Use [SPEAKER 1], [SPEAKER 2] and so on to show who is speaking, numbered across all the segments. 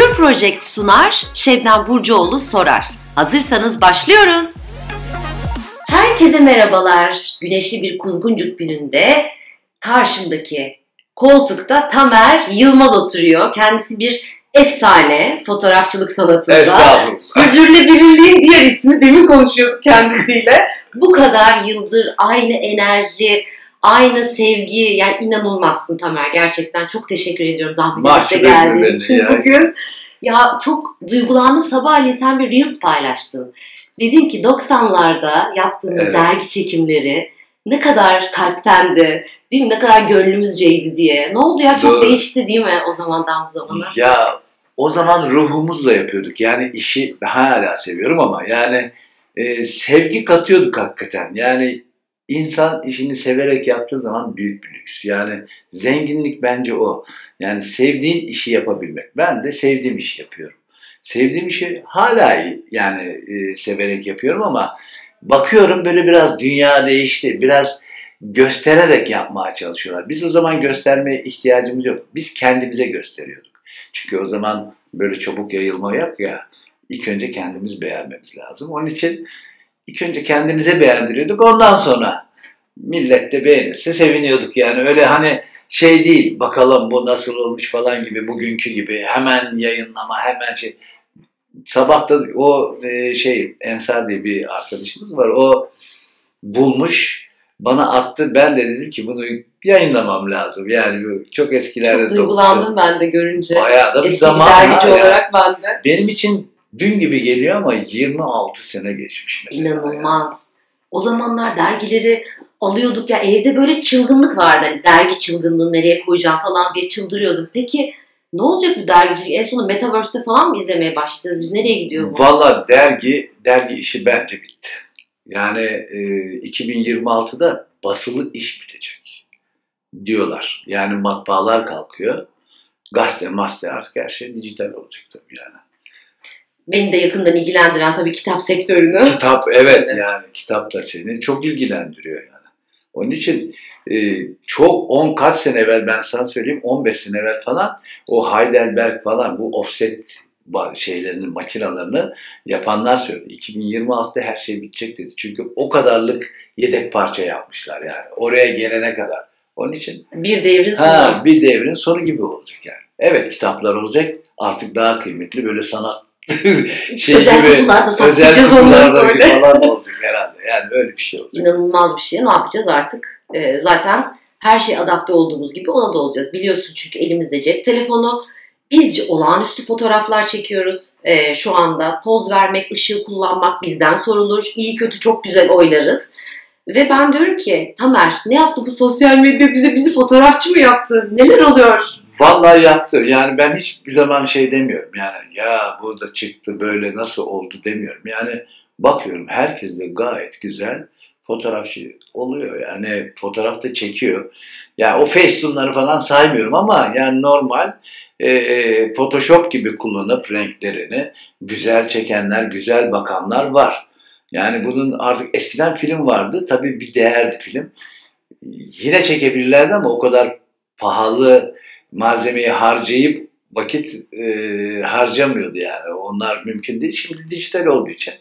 [SPEAKER 1] Pure Project sunar, Şebnem Burcuoğlu sorar. Hazırsanız başlıyoruz. Herkese merhabalar. Güneşli bir kuzguncuk gününde karşımdaki koltukta Tamer Yılmaz oturuyor. Kendisi bir efsane fotoğrafçılık sanatında. Sürdürülebilirliğin diğer ismi demin konuşuyorduk kendisiyle. Bu kadar yıldır aynı enerji, aynı sevgi yani inanılmazsın Tamer gerçekten çok teşekkür ediyorum zahmet
[SPEAKER 2] Mahcup
[SPEAKER 1] edip de geldiğin için
[SPEAKER 2] yani.
[SPEAKER 1] bugün. Ya çok duygulandım sabahleyin sen bir Reels paylaştın. Dedin ki 90'larda yaptığımız
[SPEAKER 2] Evet.
[SPEAKER 1] dergi çekimleri ne kadar kalptendi, değil mi? Ne kadar gönlümüzceydi diye. Ne oldu ya? Çok
[SPEAKER 2] Doğru.
[SPEAKER 1] değişti değil mi o zamandan bu zamana?
[SPEAKER 2] Ya o zaman ruhumuzla yapıyorduk. Yani işi hala seviyorum ama yani e, sevgi katıyorduk hakikaten. Yani insan işini severek yaptığı zaman büyük bir lüks. Yani zenginlik bence o. Yani sevdiğin işi yapabilmek. Ben de sevdiğim işi yapıyorum. Sevdiğim işi hala yani e, severek yapıyorum ama bakıyorum böyle biraz dünya değişti. Biraz göstererek yapmaya çalışıyorlar. Biz o zaman göstermeye ihtiyacımız yok. Biz kendimize gösteriyorduk. Çünkü o zaman böyle çabuk yayılma yok ya. İlk önce kendimiz beğenmemiz lazım. Onun için ilk önce kendimize beğendiriyorduk. Ondan sonra millet de beğenirse seviniyorduk yani. Öyle hani şey değil bakalım bu nasıl olmuş falan gibi bugünkü gibi hemen yayınlama hemen şey. Sabah da o e, şey Ensar diye bir arkadaşımız var. O bulmuş bana attı. Ben de dedim ki bunu yayınlamam lazım. Yani çok eskilerde
[SPEAKER 1] Çok duygulandım ben de görünce.
[SPEAKER 2] Bayağı da bir zaman
[SPEAKER 1] dergici olarak ben de.
[SPEAKER 2] Benim için dün gibi geliyor ama 26 sene geçmiş mesela.
[SPEAKER 1] İnanılmaz. O zamanlar dergileri alıyorduk ya evde böyle çılgınlık vardı. Hani dergi çılgınlığı nereye koyacağım falan diye çıldırıyordum. Peki ne olacak bu dergicilik? En sonunda Metaverse'te falan mı izlemeye başlayacağız? Biz nereye gidiyor bu?
[SPEAKER 2] Valla dergi, dergi işi bence bitti. Yani e, 2026'da basılı iş bitecek diyorlar. Yani matbaalar kalkıyor. Gazete, maste artık her şey dijital olacak tabii yani.
[SPEAKER 1] Beni de yakından ilgilendiren tabii kitap sektörünü.
[SPEAKER 2] Kitap evet yani kitap da seni çok ilgilendiriyor yani. Onun için e, çok 10 kaç sene evvel ben sana söyleyeyim 15 sene evvel falan o Heidelberg falan bu offset şeylerini makinalarını yapanlar söyledi. 2026'da her şey bitecek dedi. Çünkü o kadarlık yedek parça yapmışlar yani oraya gelene kadar. Onun için
[SPEAKER 1] Bir devrin sonu.
[SPEAKER 2] ha, bir devrin sonu gibi olacak yani. Evet kitaplar olacak artık daha kıymetli böyle sanat şey
[SPEAKER 1] özel
[SPEAKER 2] gibi
[SPEAKER 1] kutularda saklayacağız onları böyle.
[SPEAKER 2] falan olacak herhalde. Yani öyle bir şey olacak.
[SPEAKER 1] İnanılmaz bir şey. Ne yapacağız artık? Ee, zaten her şey adapte olduğumuz gibi ona da olacağız. Biliyorsun çünkü elimizde cep telefonu. Biz olağanüstü fotoğraflar çekiyoruz. Ee, şu anda poz vermek, ışığı kullanmak bizden sorulur. İyi kötü çok güzel oylarız. Ve ben diyorum ki Tamer ne yaptı bu sosyal medya bize bizi fotoğrafçı mı yaptı? Neler oluyor?
[SPEAKER 2] Vallahi yaptı. Yani ben hiçbir zaman şey demiyorum. Yani ya bu da çıktı böyle nasıl oldu demiyorum. Yani bakıyorum herkes de gayet güzel fotoğrafçı oluyor. Yani fotoğrafta çekiyor. Ya o Facetune'ları falan saymıyorum ama yani normal e, Photoshop gibi kullanıp renklerini güzel çekenler, güzel bakanlar var. Yani bunun artık eskiden film vardı. Tabii bir değerdi film. Yine çekebilirlerdi ama o kadar pahalı malzemeyi harcayıp vakit e, harcamıyordu yani. Onlar mümkün değil. Şimdi dijital olduğu için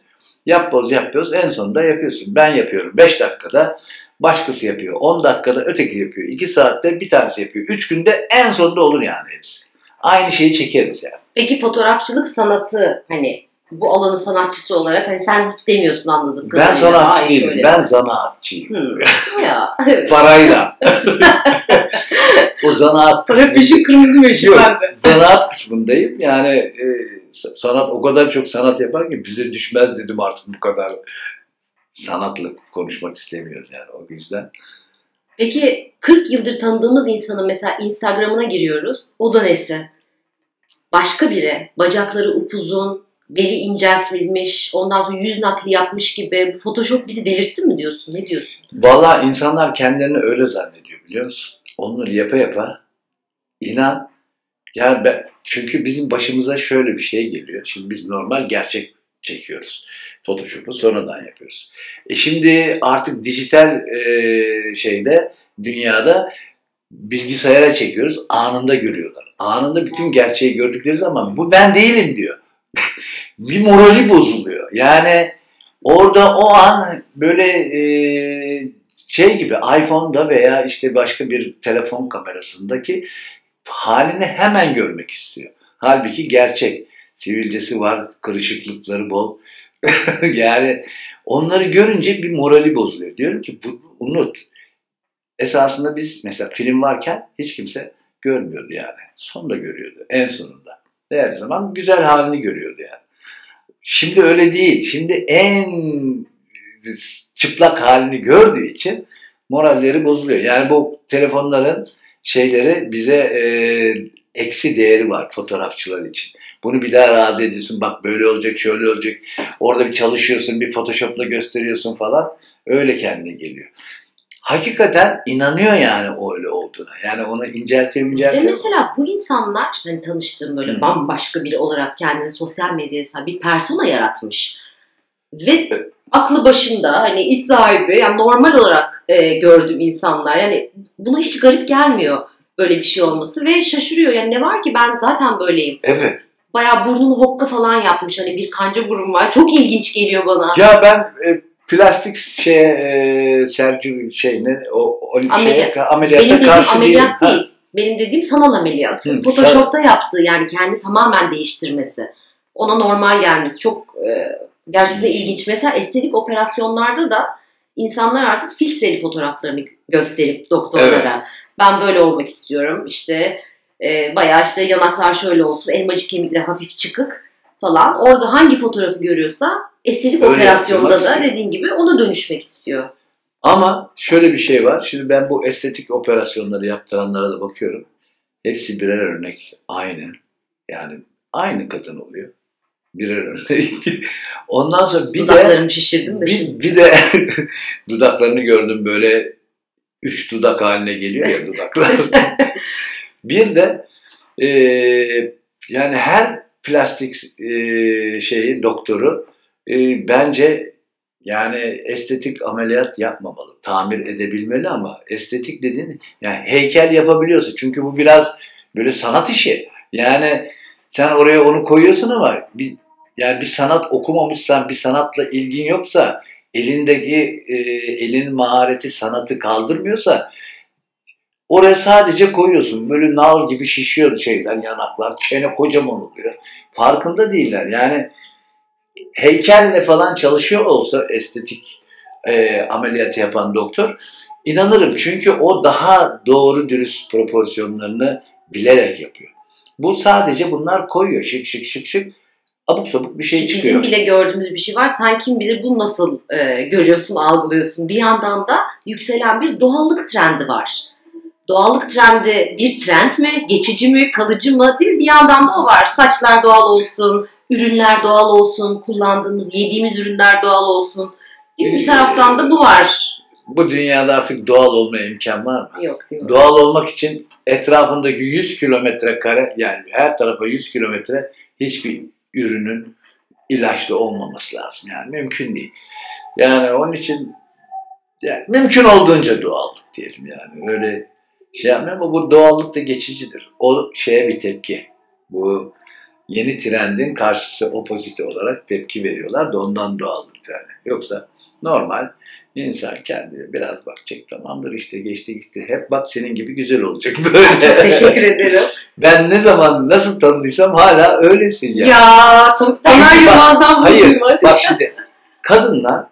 [SPEAKER 2] yapboz yapıyoruz. En sonunda yapıyorsun. Ben yapıyorum 5 dakikada. Başkası yapıyor. 10 dakikada öteki yapıyor. 2 saatte bir tanesi yapıyor. 3 günde en sonunda olur yani hepsi. Aynı şeyi çekeriz yani.
[SPEAKER 1] Peki fotoğrafçılık sanatı hani bu alanın sanatçısı olarak hani sen hiç demiyorsun anladım.
[SPEAKER 2] Ben sanatçı değilim. Ben zanaatçıyım.
[SPEAKER 1] Hmm. ya.
[SPEAKER 2] Parayla. o zanaat kısmı-
[SPEAKER 1] peşin kırmızı meşhur bende.
[SPEAKER 2] sanat kısmındayım. Yani e, sa- sanat o kadar çok sanat yapar ki bize düşmez dedim artık bu kadar sanatla konuşmak istemiyoruz yani o yüzden.
[SPEAKER 1] Peki 40 yıldır tanıdığımız insanın mesela Instagram'ına giriyoruz. O da nesi? Başka biri. Bacakları upuzun, beli inceltilmiş, ondan sonra yüz nakli yapmış gibi. Photoshop bizi delirtti mi diyorsun? Ne diyorsun?
[SPEAKER 2] Valla insanlar kendilerini öyle zannediyor biliyor musun? Onları yapa yapa inan yani ben, çünkü bizim başımıza şöyle bir şey geliyor. Şimdi biz normal gerçek çekiyoruz. Photoshop'u sonradan yapıyoruz. E şimdi artık dijital e, şeyde dünyada bilgisayara çekiyoruz. Anında görüyorlar. anında bütün gerçeği gördükleri zaman bu ben değilim diyor. Bir morali bozuluyor. Yani orada o an böyle e, şey gibi iPhone'da veya işte başka bir telefon kamerasındaki halini hemen görmek istiyor. Halbuki gerçek. Sivilcesi var, kırışıklıkları bol. yani onları görünce bir morali bozuluyor. Diyorum ki bu, unut. Esasında biz mesela film varken hiç kimse görmüyordu yani. Sonunda görüyordu en sonunda. Her zaman güzel halini görüyordu yani. Şimdi öyle değil. Şimdi en çıplak halini gördüğü için moralleri bozuluyor. Yani bu telefonların şeyleri bize e, eksi değeri var fotoğrafçılar için. Bunu bir daha razı ediyorsun. Bak böyle olacak, şöyle olacak. Orada bir çalışıyorsun, bir Photoshop'la gösteriyorsun falan. Öyle kendine geliyor. Hakikaten inanıyor yani o öyle olduğuna. Yani onu inceltiyor, inceltiyor.
[SPEAKER 1] Ve mesela bu insanlar hani tanıştığım böyle Hı. bambaşka biri olarak kendini sosyal medyaya bir persona yaratmış. Ve aklı başında hani iş sahibi yani normal olarak e, gördüğüm insanlar yani buna hiç garip gelmiyor böyle bir şey olması ve şaşırıyor yani ne var ki ben zaten böyleyim.
[SPEAKER 2] Evet.
[SPEAKER 1] Bayağı burnunu hokka falan yapmış hani bir kanca burun var çok ilginç geliyor bana.
[SPEAKER 2] Ya ben e, plastik şey e, Sergio şey ne o, o Ameliyat. şeye, ameliyata
[SPEAKER 1] Benim
[SPEAKER 2] karşı
[SPEAKER 1] ameliyat değil. Ha. Benim dediğim sanal ameliyat. Hı, Photoshop'ta sen... yaptığı yani kendi tamamen değiştirmesi. Ona normal gelmesi çok e, gerçekten ilginç. Mesela estetik operasyonlarda da insanlar artık filtreli fotoğraflarını gösterip doktorlara evet. ben böyle olmak istiyorum. İşte e, bayağı işte yanaklar şöyle olsun, elmacık kemikler hafif çıkık falan. Orada hangi fotoğrafı görüyorsa estetik Öyle operasyonda da dediğin gibi ona dönüşmek istiyor.
[SPEAKER 2] Ama şöyle bir şey var. Şimdi ben bu estetik operasyonları yaptıranlara da bakıyorum. Hepsi birer örnek aynı. Yani aynı kadın oluyor. Birer örnek. Ondan sonra bir
[SPEAKER 1] Dudaklarımı de şişirdim de
[SPEAKER 2] bir, şimdi. bir de dudaklarını gördüm böyle üç dudak haline geliyor ya dudaklar. bir de e, yani her plastik e, şeyi doktoru e, bence yani estetik ameliyat yapmamalı. Tamir edebilmeli ama estetik dediğin yani heykel yapabiliyorsun. Çünkü bu biraz böyle sanat işi. Yani sen oraya onu koyuyorsun ama bir, yani bir sanat okumamışsan, bir sanatla ilgin yoksa, elindeki e, elin mahareti sanatı kaldırmıyorsa oraya sadece koyuyorsun. Böyle nal gibi şişiyor şeyler, yanaklar, çene kocaman oluyor. Farkında değiller. Yani heykelle falan çalışıyor olsa estetik e, ameliyatı yapan doktor inanırım. Çünkü o daha doğru dürüst proporsiyonlarını bilerek yapıyor. Bu sadece bunlar koyuyor şık şık şık şık abuk sabuk bir şey çıkıyor.
[SPEAKER 1] Bizim bile gördüğümüz bir şey var. Sen kim bilir bu nasıl e, görüyorsun, algılıyorsun. Bir yandan da yükselen bir doğallık trendi var. Doğallık trendi bir trend mi, geçici mi, kalıcı mı değil mi? Bir yandan da o var. Saçlar doğal olsun, ürünler doğal olsun, kullandığımız, yediğimiz ürünler doğal olsun. Değil mi? Bir taraftan da bu var.
[SPEAKER 2] Bu dünyada artık doğal olmaya imkan var mı?
[SPEAKER 1] Yok değil mi?
[SPEAKER 2] Doğal olmak için etrafındaki 100 kilometre kare yani her tarafa 100 kilometre hiçbir ürünün ilaçlı olmaması lazım. Yani mümkün değil. Yani onun için yani mümkün olduğunca doğallık diyelim yani. Öyle şey yapmıyorum ama bu doğallık da geçicidir. O şeye bir tepki. Bu yeni trendin karşısı opozite olarak tepki veriyorlar da ondan doğallık yani. Yoksa normal insan kendine biraz bakacak tamamdır işte geçti gitti. Hep bak senin gibi güzel olacak böyle.
[SPEAKER 1] Çok teşekkür ederim.
[SPEAKER 2] Ben ne zaman nasıl tanıdıysam hala öylesin
[SPEAKER 1] yani. Ya Tamer Yılmaz'dan
[SPEAKER 2] Hayır bak şimdi kadınlar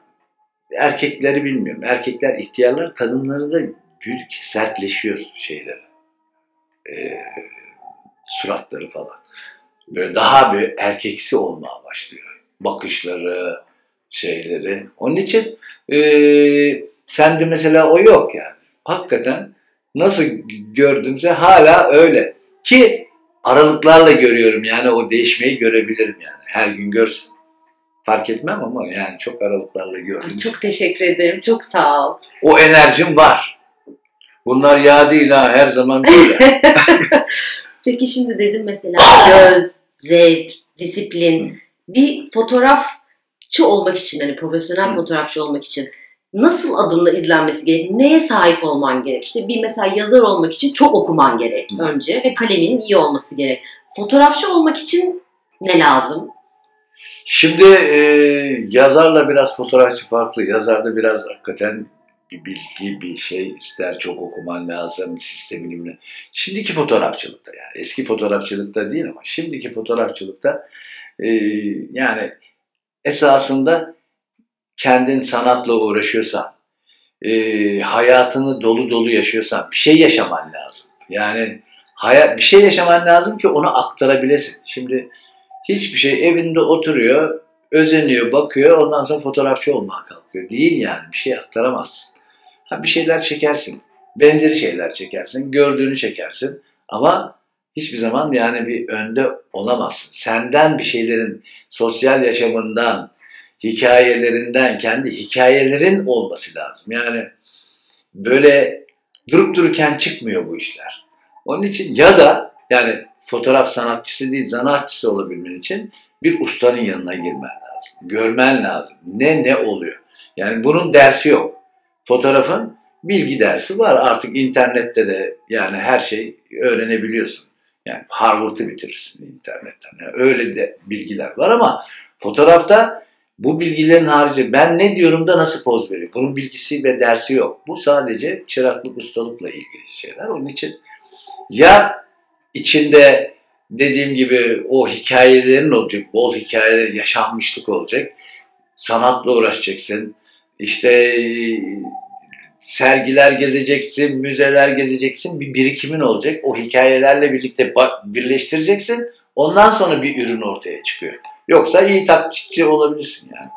[SPEAKER 2] erkekleri bilmiyorum. Erkekler ihtiyarlar kadınları da büyük sertleşiyor şeyleri. Ee, suratları falan böyle daha bir erkeksi olmaya başlıyor. Bakışları, şeyleri. Onun için e, sende mesela o yok yani. Hakikaten nasıl gördümse hala öyle. Ki aralıklarla görüyorum yani o değişmeyi görebilirim yani. Her gün görsem. Fark etmem ama yani çok aralıklarla gördüm.
[SPEAKER 1] Çok teşekkür ederim. Çok sağ ol.
[SPEAKER 2] O enerjim var. Bunlar yağ değil ha her zaman böyle.
[SPEAKER 1] Peki şimdi dedim mesela göz, zevk, disiplin. Bir fotoğrafçı olmak için hani profesyonel fotoğrafçı olmak için nasıl adımla izlenmesi gerek? Neye sahip olman gerek? İşte bir mesela yazar olmak için çok okuman gerek önce ve kaleminin iyi olması gerek. Fotoğrafçı olmak için ne lazım?
[SPEAKER 2] Şimdi e, yazarla biraz fotoğrafçı farklı. Yazarda biraz hakikaten bir bilgi, bir şey ister. Çok okuman lazım, sistemini. Şimdiki fotoğrafçılıkta yani eski fotoğrafçılıkta değil ama şimdiki fotoğrafçılıkta e, yani esasında kendin sanatla uğraşıyorsan, e, hayatını dolu dolu yaşıyorsan bir şey yaşaman lazım. Yani hayat bir şey yaşaman lazım ki onu aktarabilesin. Şimdi hiçbir şey evinde oturuyor, özeniyor, bakıyor, ondan sonra fotoğrafçı olmaya kalkıyor. Değil yani bir şey aktaramazsın. Ha, bir şeyler çekersin, benzeri şeyler çekersin, gördüğünü çekersin ama hiçbir zaman yani bir önde olamazsın. Senden bir şeylerin sosyal yaşamından, hikayelerinden, kendi hikayelerin olması lazım. Yani böyle durup dururken çıkmıyor bu işler. Onun için ya da yani fotoğraf sanatçısı değil, sanatçısı olabilmen için bir ustanın yanına girmen lazım. Görmen lazım. Ne ne oluyor. Yani bunun dersi yok. Fotoğrafın bilgi dersi var. Artık internette de yani her şey öğrenebiliyorsun. Yani Harvard'ı bitirirsin internetten. Yani öyle de bilgiler var ama fotoğrafta bu bilgilerin harici ben ne diyorum da nasıl poz veriyor. Bunun bilgisi ve dersi yok. Bu sadece çıraklık, ustalıkla ilgili şeyler. Onun için ya içinde dediğim gibi o hikayelerin olacak, bol hikayeler, yaşanmışlık olacak. Sanatla uğraşacaksın. İşte sergiler gezeceksin, müzeler gezeceksin, bir birikimin olacak. O hikayelerle birlikte birleştireceksin. Ondan sonra bir ürün ortaya çıkıyor. Yoksa iyi taklitçi olabilirsin yani.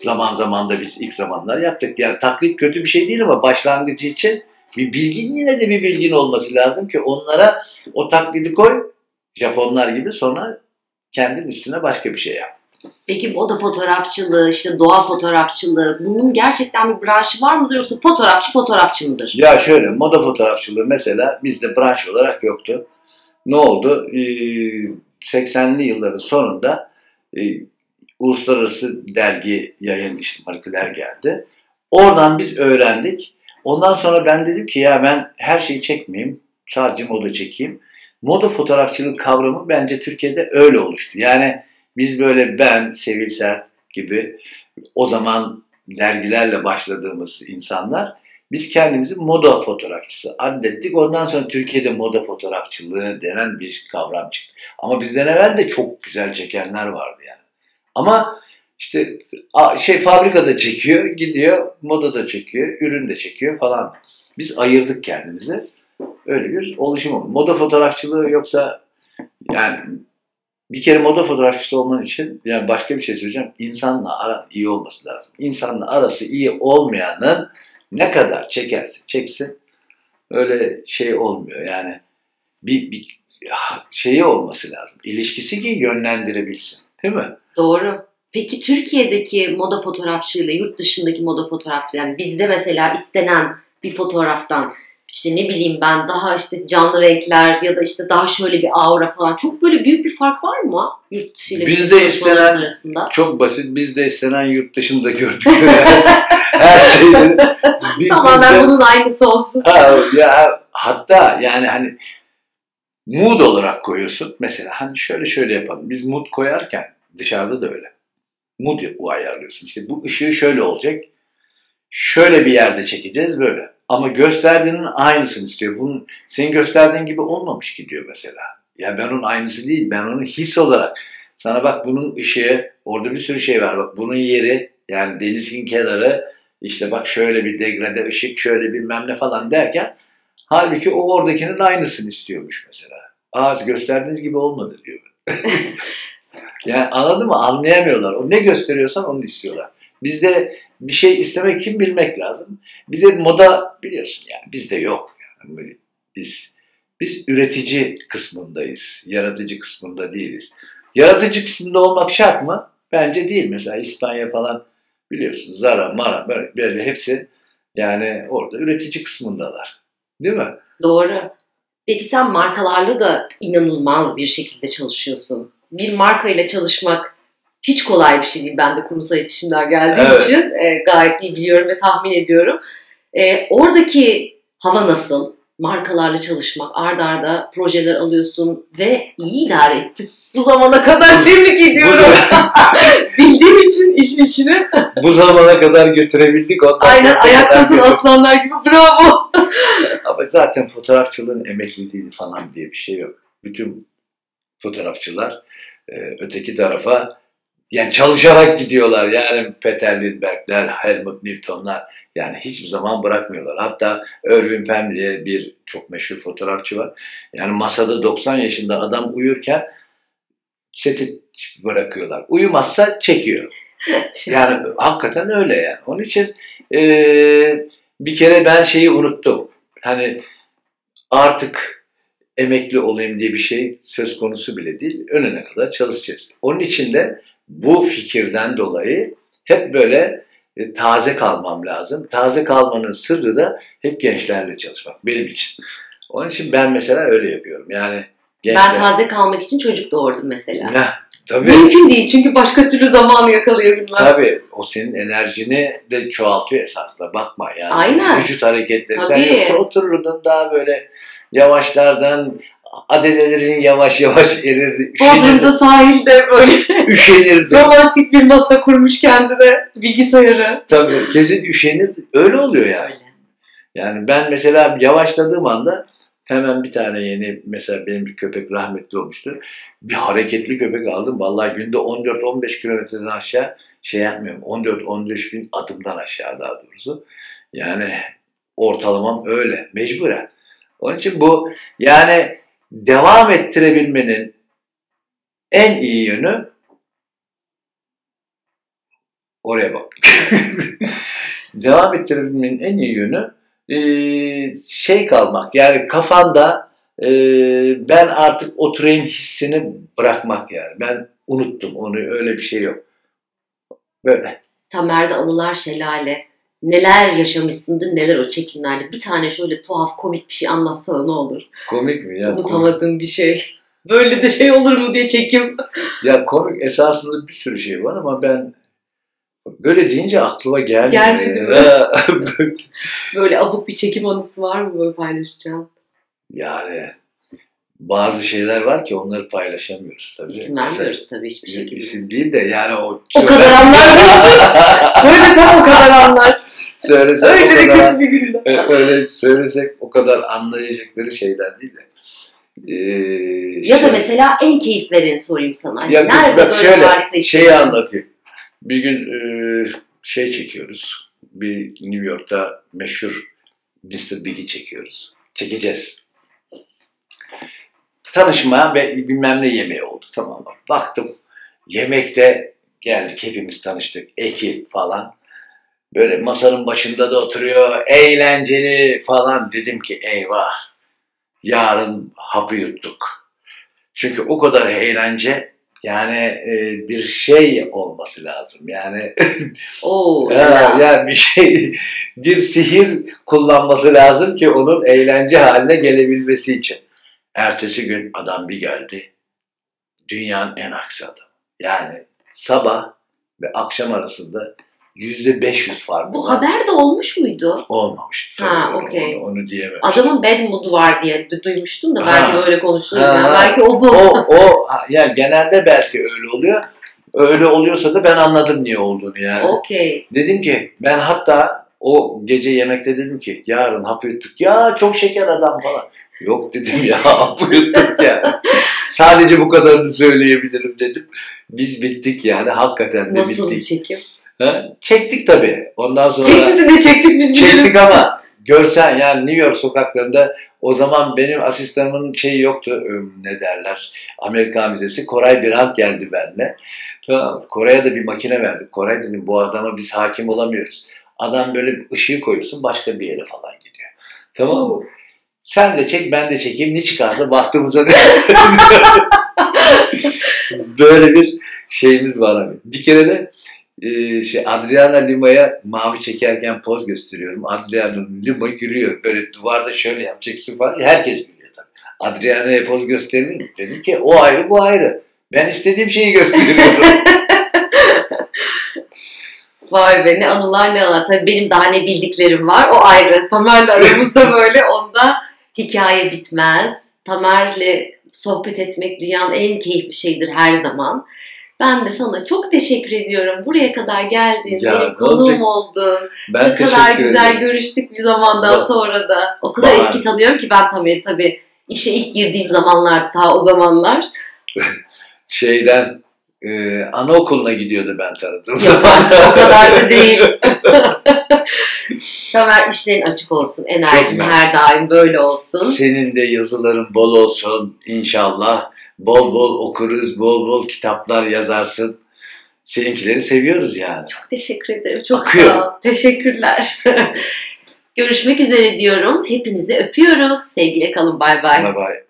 [SPEAKER 2] Zaman zaman da biz ilk zamanlar yaptık. Yani taklit kötü bir şey değil ama başlangıcı için bir bilgin yine de bir bilgin olması lazım ki onlara o taklidi koy. Japonlar gibi sonra kendin üstüne başka bir şey yap.
[SPEAKER 1] Peki moda fotoğrafçılığı, işte doğa fotoğrafçılığı bunun gerçekten bir branşı var mıdır yoksa fotoğrafçı fotoğrafçı mıdır?
[SPEAKER 2] Ya şöyle moda fotoğrafçılığı mesela bizde branş olarak yoktu. Ne oldu? Ee, 80'li yılların sonunda e, uluslararası dergi yayın iştimarkiler geldi. Oradan biz öğrendik. Ondan sonra ben dedim ki ya ben her şeyi çekmeyeyim. Sadece moda çekeyim. Moda fotoğrafçılık kavramı bence Türkiye'de öyle oluştu. Yani biz böyle ben, Sevil Sert gibi o zaman dergilerle başladığımız insanlar biz kendimizi moda fotoğrafçısı addettik. Ondan sonra Türkiye'de moda fotoğrafçılığı denen bir kavram çıktı. Ama bizden evvel de çok güzel çekenler vardı yani. Ama işte şey fabrikada çekiyor, gidiyor, moda da çekiyor, ürün de çekiyor falan. Biz ayırdık kendimizi. Öyle bir oluşum. Moda fotoğrafçılığı yoksa yani bir kere moda fotoğrafçısı olman için yani başka bir şey söyleyeceğim. İnsanla aran iyi olması lazım. İnsanla arası iyi olmayanın ne kadar çekerse çeksin öyle şey olmuyor. Yani bir, bir şeyi olması lazım. İlişkisi ki yönlendirebilsin. Değil mi?
[SPEAKER 1] Doğru. Peki Türkiye'deki moda fotoğrafçıyla yurt dışındaki moda fotoğrafçı yani bizde mesela istenen bir fotoğraftan işte ne bileyim ben daha işte canlı renkler ya da işte daha şöyle bir aura falan. Çok böyle büyük bir fark var mı yurt dışı ile
[SPEAKER 2] bizde istenen arasında? çok basit. Bizde istenen yurt dışında gördük. Her şeyi
[SPEAKER 1] tamamen bizde, bunun aynısı olsun.
[SPEAKER 2] Ha, ya hatta yani hani mood olarak koyuyorsun. Mesela hani şöyle şöyle yapalım. Biz mood koyarken dışarıda da öyle. Mood ayarlıyorsun. İşte bu ışığı şöyle olacak. Şöyle bir yerde çekeceğiz böyle ama gösterdiğinin aynısını istiyor. Bunun senin gösterdiğin gibi olmamış ki diyor mesela. Yani ben onun aynısı değil. Ben onu his olarak sana bak bunun ışığı orada bir sürü şey var. Bak bunun yeri yani denizin kenarı işte bak şöyle bir degrade ışık şöyle bilmem ne falan derken halbuki o oradakinin aynısını istiyormuş mesela. Az gösterdiğiniz gibi olmadı diyor. yani anladın mı? Anlayamıyorlar. O ne gösteriyorsan onu istiyorlar. Bizde bir şey istemek için bilmek lazım. Bir de moda biliyorsun yani bizde yok. Yani biz biz üretici kısmındayız. Yaratıcı kısmında değiliz. Yaratıcı kısmında olmak şart mı? Bence değil. Mesela İspanya falan biliyorsun Zara, Mara böyle, böyle hepsi yani orada üretici kısmındalar. Değil mi?
[SPEAKER 1] Doğru. Peki sen markalarla da inanılmaz bir şekilde çalışıyorsun. Bir markayla çalışmak hiç kolay bir şey değil. Ben de kurumsal iletişimden geldiğim
[SPEAKER 2] Evet.
[SPEAKER 1] için e, gayet iyi biliyorum ve tahmin ediyorum. E, oradaki hava nasıl? Markalarla çalışmak, ardarda arda projeler alıyorsun ve iyi idare ettin. Bu zamana kadar tebrik ediyorum. Bildiğim için işin içine.
[SPEAKER 2] Bu zamana kadar götürebildik. Ondan
[SPEAKER 1] Aynen ayaktasın aslanlar gibi. Bravo.
[SPEAKER 2] Ama zaten fotoğrafçılığın emekliliği falan diye bir şey yok. Bütün fotoğrafçılar e, öteki tarafa yani çalışarak gidiyorlar. Yani Peter Lindbergh'ler, Helmut Newton'lar yani hiçbir zaman bırakmıyorlar. Hatta Irving Penn diye bir çok meşhur fotoğrafçı var. Yani masada 90 yaşında adam uyurken seti bırakıyorlar. Uyumazsa çekiyor. Yani hakikaten öyle yani. Onun için e, bir kere ben şeyi unuttum. Hani artık emekli olayım diye bir şey söz konusu bile değil. Önüne kadar çalışacağız. Onun için de bu fikirden dolayı hep böyle e, taze kalmam lazım. Taze kalmanın sırrı da hep gençlerle çalışmak benim için. Onun için ben mesela öyle yapıyorum. Yani gençler...
[SPEAKER 1] Ben taze kalmak için çocuk doğurdum mesela.
[SPEAKER 2] Ya, tabii.
[SPEAKER 1] Mümkün değil çünkü başka türlü zamanı yakalayabilmem.
[SPEAKER 2] Tabii o senin enerjini de çoğaltıyor esasında bakma yani.
[SPEAKER 1] Aynen.
[SPEAKER 2] Vücut hareketleri. Sen
[SPEAKER 1] Tabii.
[SPEAKER 2] yoksa otururdun daha böyle yavaşlardan adelelerin yavaş yavaş erirdi.
[SPEAKER 1] Bodrum'da sahilde böyle
[SPEAKER 2] Üşenirdi.
[SPEAKER 1] romantik bir masa kurmuş kendine bilgisayarı.
[SPEAKER 2] Tabii kesin üşenirdi. Öyle oluyor yani.
[SPEAKER 1] Öyle.
[SPEAKER 2] Yani ben mesela yavaşladığım anda hemen bir tane yeni mesela benim bir köpek rahmetli olmuştu. Bir hareketli köpek aldım. Vallahi günde 14-15 kilometreden aşağı şey yapmıyorum. 14-15 bin adımdan aşağı daha doğrusu. Yani ortalamam öyle. Mecburen. Onun için bu yani devam ettirebilmenin en iyi yönü oraya bak. devam ettirebilmenin en iyi yönü e, şey kalmak. Yani kafanda e, ben artık oturayım hissini bırakmak yani. Ben unuttum onu öyle bir şey yok. Böyle.
[SPEAKER 1] Tamer'de anılar şelale. Neler yaşamışsındır neler o çekimlerde. Bir tane şöyle tuhaf komik bir şey anlatsana ne olur.
[SPEAKER 2] Komik mi ya? Komik.
[SPEAKER 1] Unutamadığın bir şey. Böyle de şey olur mu diye çekim.
[SPEAKER 2] Ya komik esasında bir sürü şey var ama ben böyle deyince aklıma gelmiyor.
[SPEAKER 1] Gelmedi mi?
[SPEAKER 2] Ha,
[SPEAKER 1] Böyle abuk bir çekim anısı var mı böyle paylaşacağım?
[SPEAKER 2] yani bazı şeyler var ki onları paylaşamıyoruz tabii.
[SPEAKER 1] İsim vermiyoruz tabii hiçbir şekilde.
[SPEAKER 2] isim değil de yani o
[SPEAKER 1] O kadar anlar Söylesem o kadar anlar.
[SPEAKER 2] Söylesek o
[SPEAKER 1] Öyle de
[SPEAKER 2] kadar
[SPEAKER 1] bir günde.
[SPEAKER 2] Öyle söylesek o kadar anlayacakları şeyden değil de. Ee,
[SPEAKER 1] Ya da
[SPEAKER 2] şey-
[SPEAKER 1] mesela en keyif vereni sorayım sana. Hani
[SPEAKER 2] Ya
[SPEAKER 1] Nerede
[SPEAKER 2] bak
[SPEAKER 1] böyle
[SPEAKER 2] şöyle, şeyi anlatayım. Bir gün e, şey çekiyoruz. Bir New York'ta meşhur Mr. Big'i çekiyoruz. Çekeceğiz. Tanışma ve bilmem ne yemeği oldu tamam mı? Baktım yemekte geldik hepimiz tanıştık. Ekip falan. Böyle masanın başında da oturuyor. Eğlenceli falan. Dedim ki eyvah. Yarın hapı yuttuk. Çünkü o kadar eğlence yani e, bir şey olması lazım. Yani
[SPEAKER 1] Oo,
[SPEAKER 2] ya,
[SPEAKER 1] ya.
[SPEAKER 2] yani bir şey bir sihir kullanması lazım ki onun eğlence haline gelebilmesi için. Ertesi gün adam bir geldi. Dünyanın en aksi adamı. Yani sabah ve akşam arasında yüzde 500 fark
[SPEAKER 1] Bu
[SPEAKER 2] olan
[SPEAKER 1] haber de olmuş muydu?
[SPEAKER 2] olmamıştı.
[SPEAKER 1] Ha, okey.
[SPEAKER 2] Onu, onu diyemem.
[SPEAKER 1] Adamın bad mood'u var diye duymuştum da
[SPEAKER 2] Ha.
[SPEAKER 1] belki öyle konuşuruz.
[SPEAKER 2] Ha,
[SPEAKER 1] yani. Belki o bu.
[SPEAKER 2] o, o yani genelde belki öyle oluyor. Öyle oluyorsa da ben anladım niye olduğunu yani.
[SPEAKER 1] Okey.
[SPEAKER 2] Dedim ki ben hatta o gece yemekte dedim ki yarın hapı yuttuk. Ya çok şeker adam falan. Yok dedim ya hapı yuttuk ya. Sadece bu kadarını söyleyebilirim dedim. Biz bittik yani hakikaten de
[SPEAKER 1] Nasıl
[SPEAKER 2] bittik.
[SPEAKER 1] çekim?
[SPEAKER 2] Ha? Çektik tabii. Ondan sonra
[SPEAKER 1] Çekti de ne çektik biz
[SPEAKER 2] çektik ama görsen yani New York sokaklarında o zaman benim asistanımın şeyi yoktu ım, ne derler Amerikan vizesi Koray Birant geldi benimle. Tamam Koray'a da bir makine verdik. Koray dedim bu adama biz hakim olamıyoruz. Adam böyle ışığı koyuyorsun başka bir yere falan gidiyor. Tamam mı? Sen de çek ben de çekeyim ne çıkarsa baktığımıza ne? böyle bir şeyimiz var abi. Bir kere de e, şey Adriana Lima'ya mavi çekerken poz gösteriyorum. Adriana Lima gülüyor. Böyle duvarda şöyle yapacaksın falan. Herkes gülüyor tabii. Adriana'ya poz gösterin. Dedim ki o ayrı bu ayrı. Ben istediğim şeyi gösteriyorum.
[SPEAKER 1] Vay be ne anılar ne anılar. Tabii benim daha ne bildiklerim var. O ayrı. Tamer'le aramızda böyle onda hikaye bitmez. Tamer'le sohbet etmek dünyanın en keyifli şeyidir her zaman. Ben de sana çok teşekkür ediyorum. Buraya kadar geldin.
[SPEAKER 2] Ya,
[SPEAKER 1] benim konuğum oldun.
[SPEAKER 2] Ben
[SPEAKER 1] ne kadar güzel
[SPEAKER 2] ederim.
[SPEAKER 1] görüştük bir zamandan
[SPEAKER 2] Ba-
[SPEAKER 1] sonra da. O kadar
[SPEAKER 2] Bahar.
[SPEAKER 1] eski tanıyorum ki ben Tamer'i tabii. İşe ilk girdiğim zamanlardı ta o zamanlar.
[SPEAKER 2] Şeyden e, anaokuluna gidiyordu ben tanıdım.
[SPEAKER 1] Yok artık o kadar da değil. Tamer işlerin açık olsun. Enerjin her daim böyle olsun.
[SPEAKER 2] Senin de yazıların bol olsun inşallah. Bol bol okuruz, bol bol kitaplar yazarsın. Seninkileri seviyoruz yani.
[SPEAKER 1] Çok teşekkür ederim. Çok
[SPEAKER 2] Akıyor.
[SPEAKER 1] sağ ol. Teşekkürler. Görüşmek üzere diyorum. Hepinizi öpüyoruz. Sevgiyle kalın. Bay bay.
[SPEAKER 2] Bye bye.